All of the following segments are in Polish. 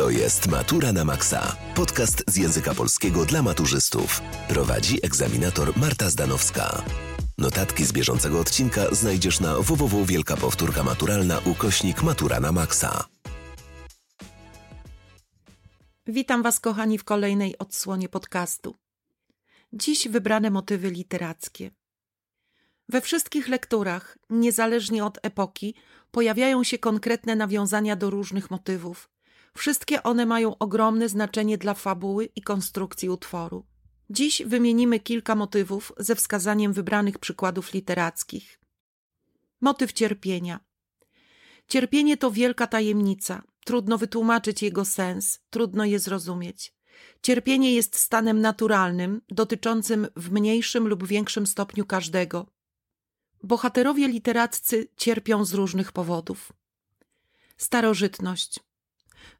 To jest Matura na Maxa. Podcast z języka polskiego dla maturzystów. Prowadzi egzaminator Marta Zdanowska. Notatki z bieżącego odcinka znajdziesz na www Wielka Powtórka Maturalna ukośnik Matura na Maxa. Witam Was, kochani, w kolejnej odsłonie podcastu. Dziś wybrane motywy literackie. We wszystkich lekturach, niezależnie od epoki, pojawiają się konkretne nawiązania do różnych motywów. Wszystkie one mają ogromne znaczenie dla fabuły i konstrukcji utworu. Dziś wymienimy kilka motywów ze wskazaniem wybranych przykładów literackich. Motyw cierpienia. Cierpienie to wielka tajemnica. Trudno wytłumaczyć jego sens, trudno je zrozumieć. Cierpienie jest stanem naturalnym, dotyczącym w mniejszym lub większym stopniu każdego. Bohaterowie literaccy cierpią z różnych powodów. Starożytność.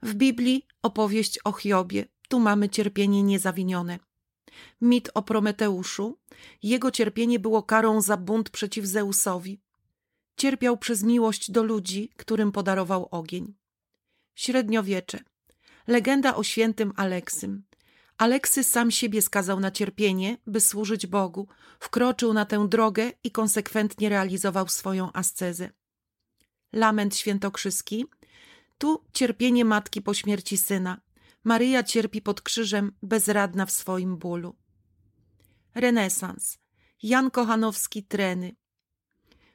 W Biblii opowieść o Hiobie, tu mamy cierpienie niezawinione. Mit o Prometeuszu, jego cierpienie było karą za bunt przeciw Zeusowi. Cierpiał przez miłość do ludzi, którym podarował ogień. Średniowiecze. Legenda o świętym Aleksym. Aleksy sam siebie skazał na cierpienie, by służyć Bogu, wkroczył na tę drogę i konsekwentnie realizował swoją ascezę. Lament świętokrzyski. Tu cierpienie matki po śmierci syna. Maryja cierpi pod krzyżem, bezradna w swoim bólu. Renesans. Jan Kochanowski Treny.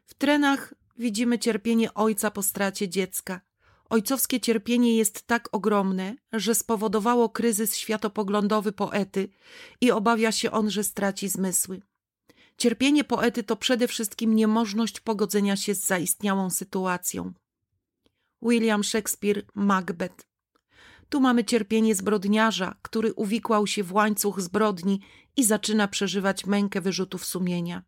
W trenach widzimy cierpienie ojca po stracie dziecka. Ojcowskie cierpienie jest tak ogromne, że spowodowało kryzys światopoglądowy poety i obawia się on, że straci zmysły. Cierpienie poety to przede wszystkim niemożność pogodzenia się z zaistniałą sytuacją. William Shakespeare Macbeth. Tu mamy cierpienie zbrodniarza, który uwikłał się w łańcuch zbrodni i zaczyna przeżywać mękę wyrzutów sumienia.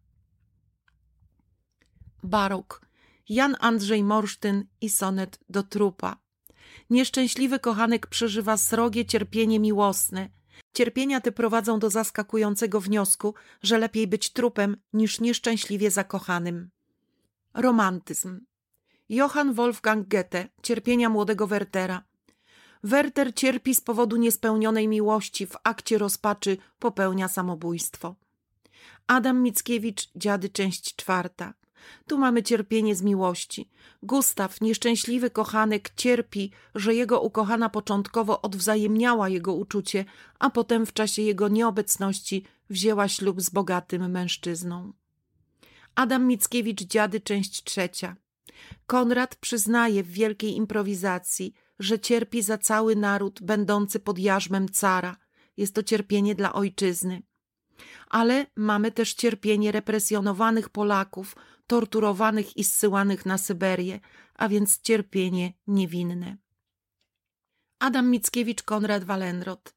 Barok Jan Andrzej Morsztyn i sonet do trupa. Nieszczęśliwy kochanek przeżywa srogie cierpienie miłosne. Cierpienia te prowadzą do zaskakującego wniosku, że lepiej być trupem niż nieszczęśliwie zakochanym. Romantyzm. Johann Wolfgang Goethe, cierpienia młodego Wertera. Werter cierpi z powodu niespełnionej miłości, w akcie rozpaczy popełnia samobójstwo. Adam Mickiewicz, Dziady, część czwarta. Tu mamy cierpienie z miłości. Gustaw, nieszczęśliwy kochanek, cierpi, że jego ukochana początkowo odwzajemniała jego uczucie, a potem w czasie jego nieobecności wzięła ślub z bogatym mężczyzną. Adam Mickiewicz, Dziady, część trzecia. Konrad przyznaje w wielkiej improwizacji, że cierpi za cały naród będący pod jarzmem cara. Jest to cierpienie dla ojczyzny. Ale mamy też cierpienie represjonowanych Polaków, torturowanych i zsyłanych na Syberię, a więc cierpienie niewinne. Adam Mickiewicz, Konrad Walenrod.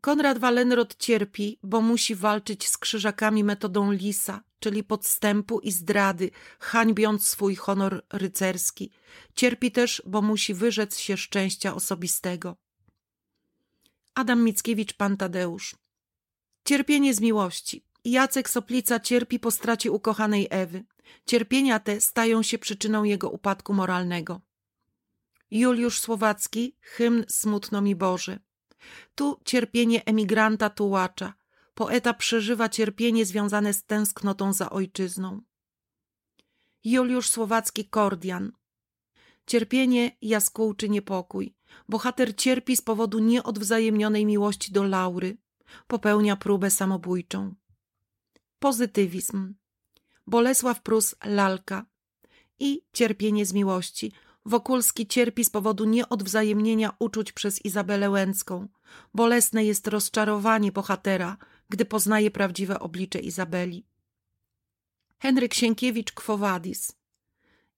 Konrad Walenrod cierpi, bo musi walczyć z krzyżakami metodą lisa, czyli podstępu i zdrady, hańbiąc swój honor rycerski. Cierpi też, bo musi wyrzec się szczęścia osobistego. Adam Mickiewicz, Pan Tadeusz. Cierpienie z miłości. Jacek Soplica cierpi po stracie ukochanej Ewy. Cierpienia te stają się przyczyną jego upadku moralnego. Juliusz Słowacki, hymn Smutno mi Boże. Tu cierpienie emigranta tułacza. Poeta przeżywa cierpienie związane z tęsknotą za ojczyzną. Juliusz Słowacki Kordian. Cierpienie jaskółczy niepokój. Bohater cierpi z powodu nieodwzajemnionej miłości do Laury. Popełnia próbę samobójczą. Pozytywizm. Bolesław Prus Lalka i Cierpienie z miłości. Wokulski cierpi z powodu nieodwzajemnienia uczuć przez Izabelę Łęcką. Bolesne jest rozczarowanie bohatera, poznaje prawdziwe oblicze Izabeli. Henryk Sienkiewicz Kwowadis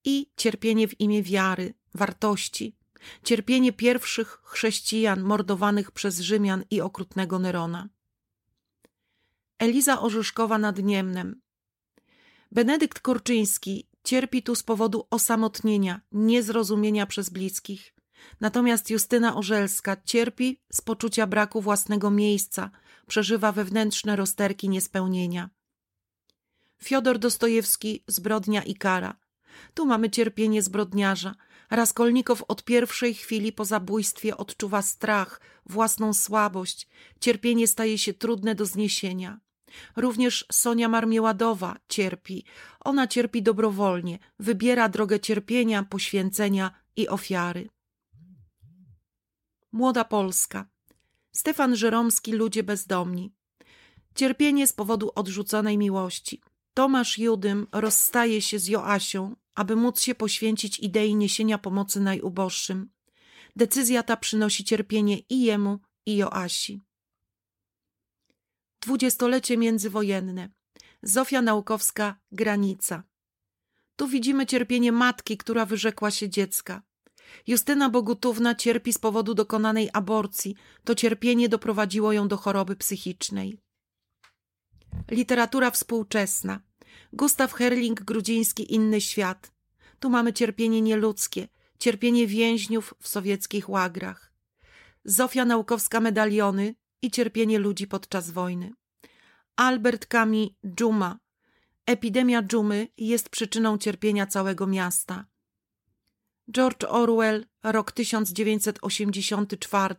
i Cierpienie w imię wiary, wartości. Cierpienie pierwszych chrześcijan mordowanych przez Rzymian i okrutnego Nerona. Eliza Orzeszkowa nad Niemnem, Benedykt Korczyński cierpi tu z powodu osamotnienia, niezrozumienia przez bliskich. Natomiast Justyna Orzelska cierpi z poczucia braku własnego miejsca, przeżywa wewnętrzne rozterki niespełnienia. Fiodor Dostojewski Zbrodnia i kara. Tu mamy cierpienie zbrodniarza. Raskolnikow od pierwszej chwili po zabójstwie odczuwa strach, własną słabość, cierpienie staje się trudne do zniesienia. Również Sonia Marmieładowa cierpi. Ona cierpi dobrowolnie, wybiera drogę cierpienia, poświęcenia i ofiary. Młoda Polska. Stefan Żeromski, Ludzie bezdomni. Cierpienie z powodu odrzuconej miłości. Tomasz Judym rozstaje się z Joasią, aby móc się poświęcić idei niesienia pomocy najuboższym. Decyzja ta przynosi cierpienie i jemu, i Joasi. Dwudziestolecie międzywojenne. Zofia Naukowska Granica. Tu widzimy cierpienie matki, która wyrzekła się dziecka. Justyna Bogutówna cierpi z powodu dokonanej aborcji. To cierpienie doprowadziło ją do choroby psychicznej. Literatura współczesna. Gustaw Herling, Grudziński, Inny świat. Tu mamy cierpienie nieludzkie, cierpienie więźniów w sowieckich łagrach. Zofia Naukowska Medaliony i cierpienie ludzi podczas wojny. Albert Camus Dżuma. Epidemia dżumy jest przyczyną cierpienia całego miasta. George Orwell, rok 1984.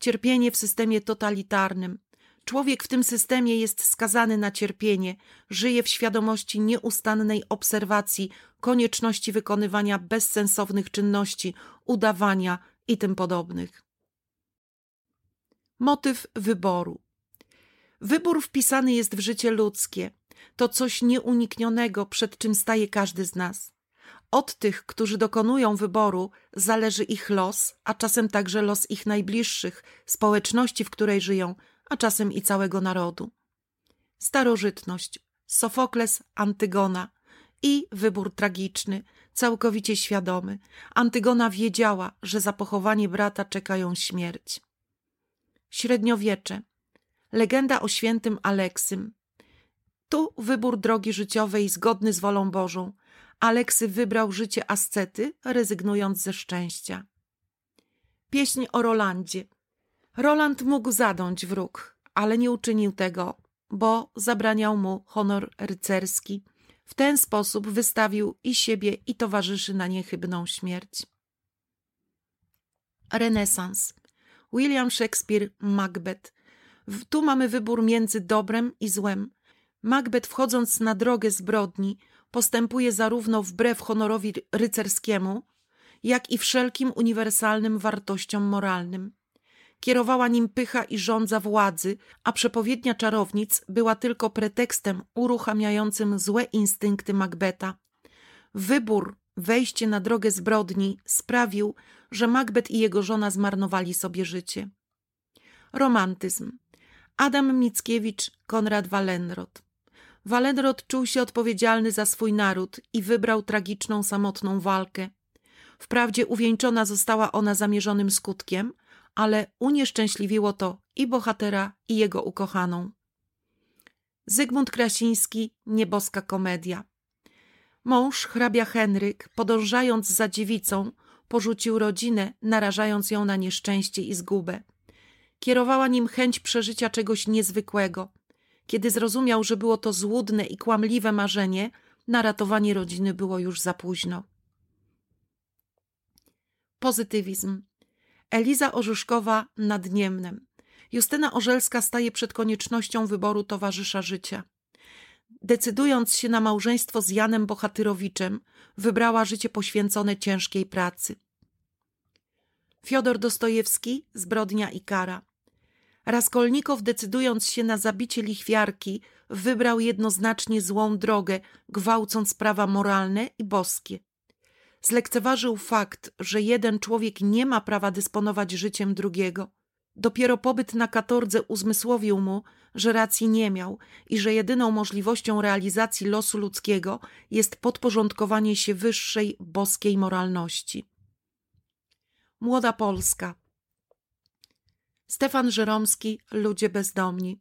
Cierpienie w systemie totalitarnym. Człowiek w tym systemie jest skazany na cierpienie, żyje w świadomości nieustannej obserwacji, konieczności wykonywania bezsensownych czynności, udawania i tym podobnych. Motyw wyboru. Wybór wpisany jest w życie ludzkie. To coś nieuniknionego, przed czym staje każdy z nas. Od tych, którzy dokonują wyboru, zależy ich los, a czasem także los ich najbliższych, społeczności, w której żyją, a czasem i całego narodu. Starożytność, Sofokles, Antygona i wybór tragiczny, całkowicie świadomy. Antygona wiedziała, że za pochowanie brata czeka ją śmierć. Średniowiecze, legenda o świętym Aleksym. Tu wybór drogi życiowej zgodny z wolą Bożą. Aleksy wybrał życie ascety, rezygnując ze szczęścia. Pieśń o Rolandzie. Roland mógł zadąć wróg, ale nie uczynił tego, bo zabraniał mu honor rycerski. W ten sposób wystawił i siebie, i towarzyszy na niechybną śmierć. Renesans. William Shakespeare, Macbeth. Tu mamy wybór między dobrem i złem. Macbeth, wchodząc na drogę zbrodni, postępuje zarówno wbrew honorowi rycerskiemu, jak i wszelkim uniwersalnym wartościom moralnym. Kierowała nim pycha i żądza władzy, a przepowiednia czarownic była tylko pretekstem uruchamiającym złe instynkty Macbeta. Wybór, wejście na drogę zbrodni sprawił, że Macbeth i jego żona zmarnowali sobie życie. Romantyzm. Adam Mickiewicz, Konrad Wallenrod. Wallenrod czuł się odpowiedzialny za swój naród i wybrał tragiczną, samotną walkę. Wprawdzie uwieńczona została ona zamierzonym skutkiem, ale unieszczęśliwiło to i bohatera, i jego ukochaną. Zygmunt Krasiński, Nieboska komedia. Mąż, hrabia Henryk, podążając za dziewicą, porzucił rodzinę, narażając ją na nieszczęście i zgubę. Kierowała nim chęć przeżycia czegoś niezwykłego. Kiedy zrozumiał, że było to złudne i kłamliwe marzenie, na ratowanie rodziny było już za późno. Pozytywizm. Eliza Orzyszkowa nad Niemnem. Justyna Orzelska staje przed koniecznością wyboru towarzysza życia. Decydując się na małżeństwo z Janem Bohatyrowiczem, wybrała życie poświęcone ciężkiej pracy. Fiodor Dostojewski, Zbrodnia i kara. Raskolnikow, decydując się na zabicie lichwiarki, wybrał jednoznacznie złą drogę, gwałcąc prawa moralne i boskie. Zlekceważył fakt, że jeden człowiek nie ma prawa dysponować życiem drugiego. Dopiero pobyt na katordze uzmysłowił mu, że racji nie miał i że jedyną możliwością realizacji losu ludzkiego jest podporządkowanie się wyższej boskiej moralności. Młoda Polska. Stefan Żeromski, Ludzie bezdomni.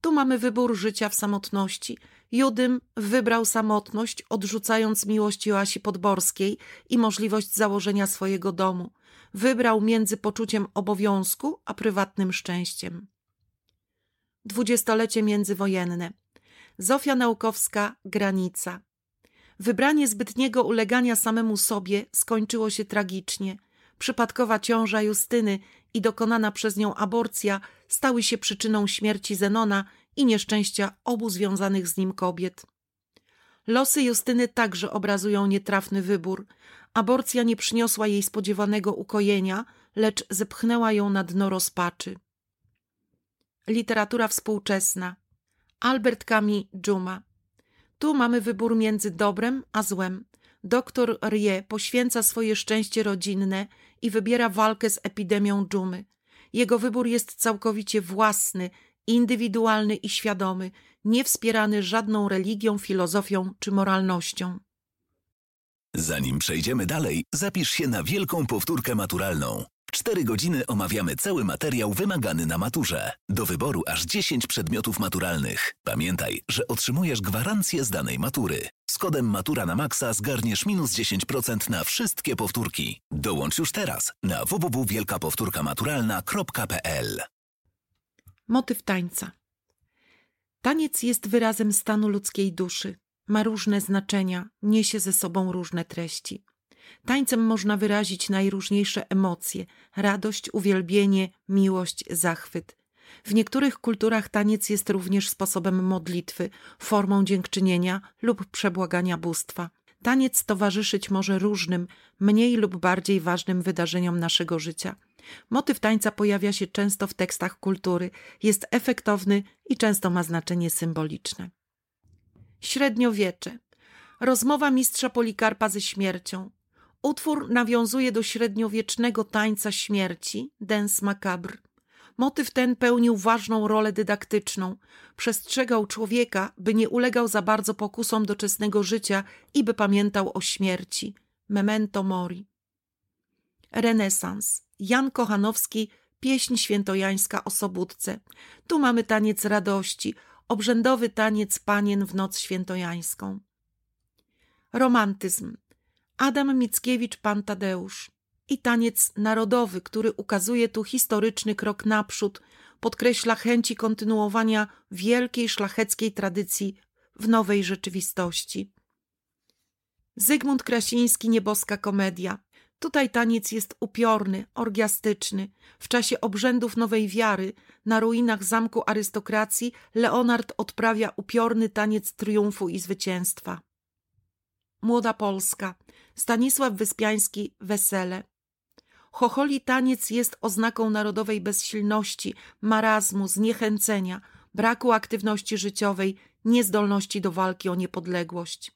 Tu mamy wybór życia w samotności. Judym wybrał samotność, odrzucając miłość Joasi Podborskiej i możliwość założenia swojego domu. Wybrał między poczuciem obowiązku a prywatnym szczęściem. Dwudziestolecie międzywojenne. Zofia Naukowska, Granica. Wybranie zbytniego ulegania samemu sobie skończyło się tragicznie. Przypadkowa ciąża Justyny i dokonana przez nią aborcja stały się przyczyną śmierci Zenona i nieszczęścia obu związanych z nim kobiet. Losy Justyny także obrazują nietrafny wybór. Aborcja nie przyniosła jej spodziewanego ukojenia, lecz zepchnęła ją na dno rozpaczy. Literatura współczesna. Albert Camus Dżuma. Tu mamy wybór między dobrem a złem. Doktor Rie poświęca swoje szczęście rodzinne i wybiera walkę z epidemią dżumy. Jego wybór jest całkowicie własny, indywidualny i świadomy, nie wspierany żadną religią, filozofią czy moralnością. Zanim przejdziemy dalej, zapisz się na wielką powtórkę maturalną. W cztery godziny omawiamy cały materiał wymagany na maturze. Do wyboru aż 10 przedmiotów maturalnych. Pamiętaj, że otrzymujesz gwarancję z danej matury. Z kodem Matura na Maxa zgarniesz minus 10% na wszystkie powtórki. Dołącz już teraz na www.wielkapowtórkamaturalna.pl Motyw tańca. Taniec jest wyrazem stanu ludzkiej duszy. Ma różne znaczenia, niesie ze sobą różne treści. Tańcem można wyrazić najróżniejsze emocje radość, uwielbienie, miłość, zachwyt. W niektórych kulturach taniec jest również sposobem modlitwy, formą dziękczynienia lub przebłagania bóstwa. Taniec towarzyszyć może różnym, mniej lub bardziej ważnym wydarzeniom naszego życia. Motyw tańca pojawia się często w tekstach kultury, jest efektowny i często ma znaczenie symboliczne. Średniowiecze. Rozmowa mistrza Polikarpa ze śmiercią. Utwór nawiązuje do średniowiecznego tańca śmierci, dance macabre. Motyw ten pełnił ważną rolę dydaktyczną. Przestrzegał człowieka, by nie ulegał za bardzo pokusom doczesnego życia i by pamiętał o śmierci. Memento mori. Renesans. Jan Kochanowski, pieśń świętojańska o Sobótce. Tu mamy taniec radości, obrzędowy taniec panien w noc świętojańską. Romantyzm. Adam Mickiewicz Pan Tadeusz i taniec narodowy, który ukazuje tu historyczny krok naprzód, podkreśla chęci kontynuowania wielkiej szlacheckiej tradycji w nowej rzeczywistości. Zygmunt Krasiński Nieboska Komedia. Tutaj taniec jest upiorny, orgiastyczny. W czasie obrzędów nowej wiary na ruinach zamku arystokracji Leonard odprawia upiorny taniec triumfu i zwycięstwa. Młoda Polska, Stanisław Wyspiański, Wesele. Chocholi taniec jest oznaką narodowej bezsilności, marazmu, zniechęcenia, braku aktywności życiowej, niezdolności do walki o niepodległość.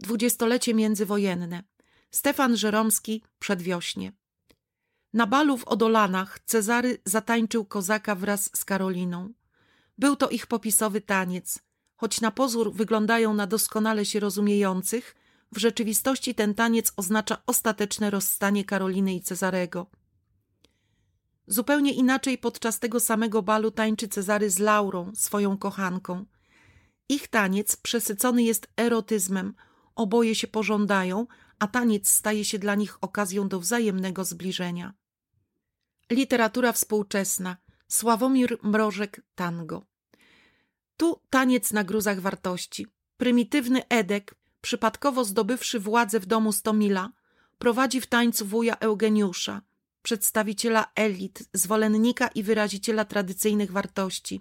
Dwudziestolecie międzywojenne. Stefan Żeromski, Przedwiośnie. Na balu w Odolanach Cezary zatańczył kozaka wraz z Karoliną. Był to ich popisowy taniec – Choć na pozór wyglądają na doskonale się rozumiejących, w rzeczywistości ten taniec oznacza ostateczne rozstanie Karoliny i Cezarego. Zupełnie inaczej podczas tego samego balu tańczy Cezary z Laurą, swoją kochanką. Ich taniec przesycony jest erotyzmem, oboje się pożądają, a taniec staje się dla nich okazją do wzajemnego zbliżenia. Literatura współczesna Sławomir Mrożek Tango tu taniec na gruzach wartości. Prymitywny Edek, przypadkowo zdobywszy władzę w domu Stomila, prowadzi w tańcu wuja Eugeniusza, przedstawiciela elit, zwolennika i wyraziciela tradycyjnych wartości.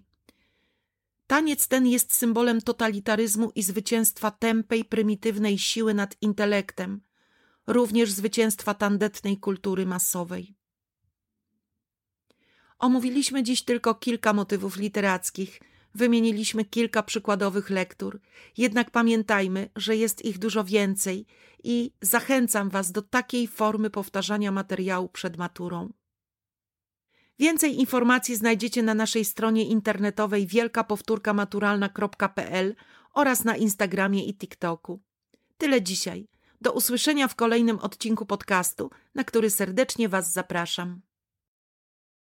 Taniec ten jest symbolem totalitaryzmu i zwycięstwa tępej, prymitywnej siły nad intelektem, również zwycięstwa tandetnej kultury masowej. Omówiliśmy dziś tylko kilka motywów literackich – Wymieniliśmy kilka przykładowych lektur, jednak pamiętajmy, że jest ich dużo więcej i zachęcam Was do takiej formy powtarzania materiału przed maturą. Więcej informacji znajdziecie na naszej stronie internetowej wielkapowtórkamaturalna.pl oraz na Instagramie i TikToku. Tyle dzisiaj. Do usłyszenia w kolejnym odcinku podcastu, na który serdecznie Was zapraszam.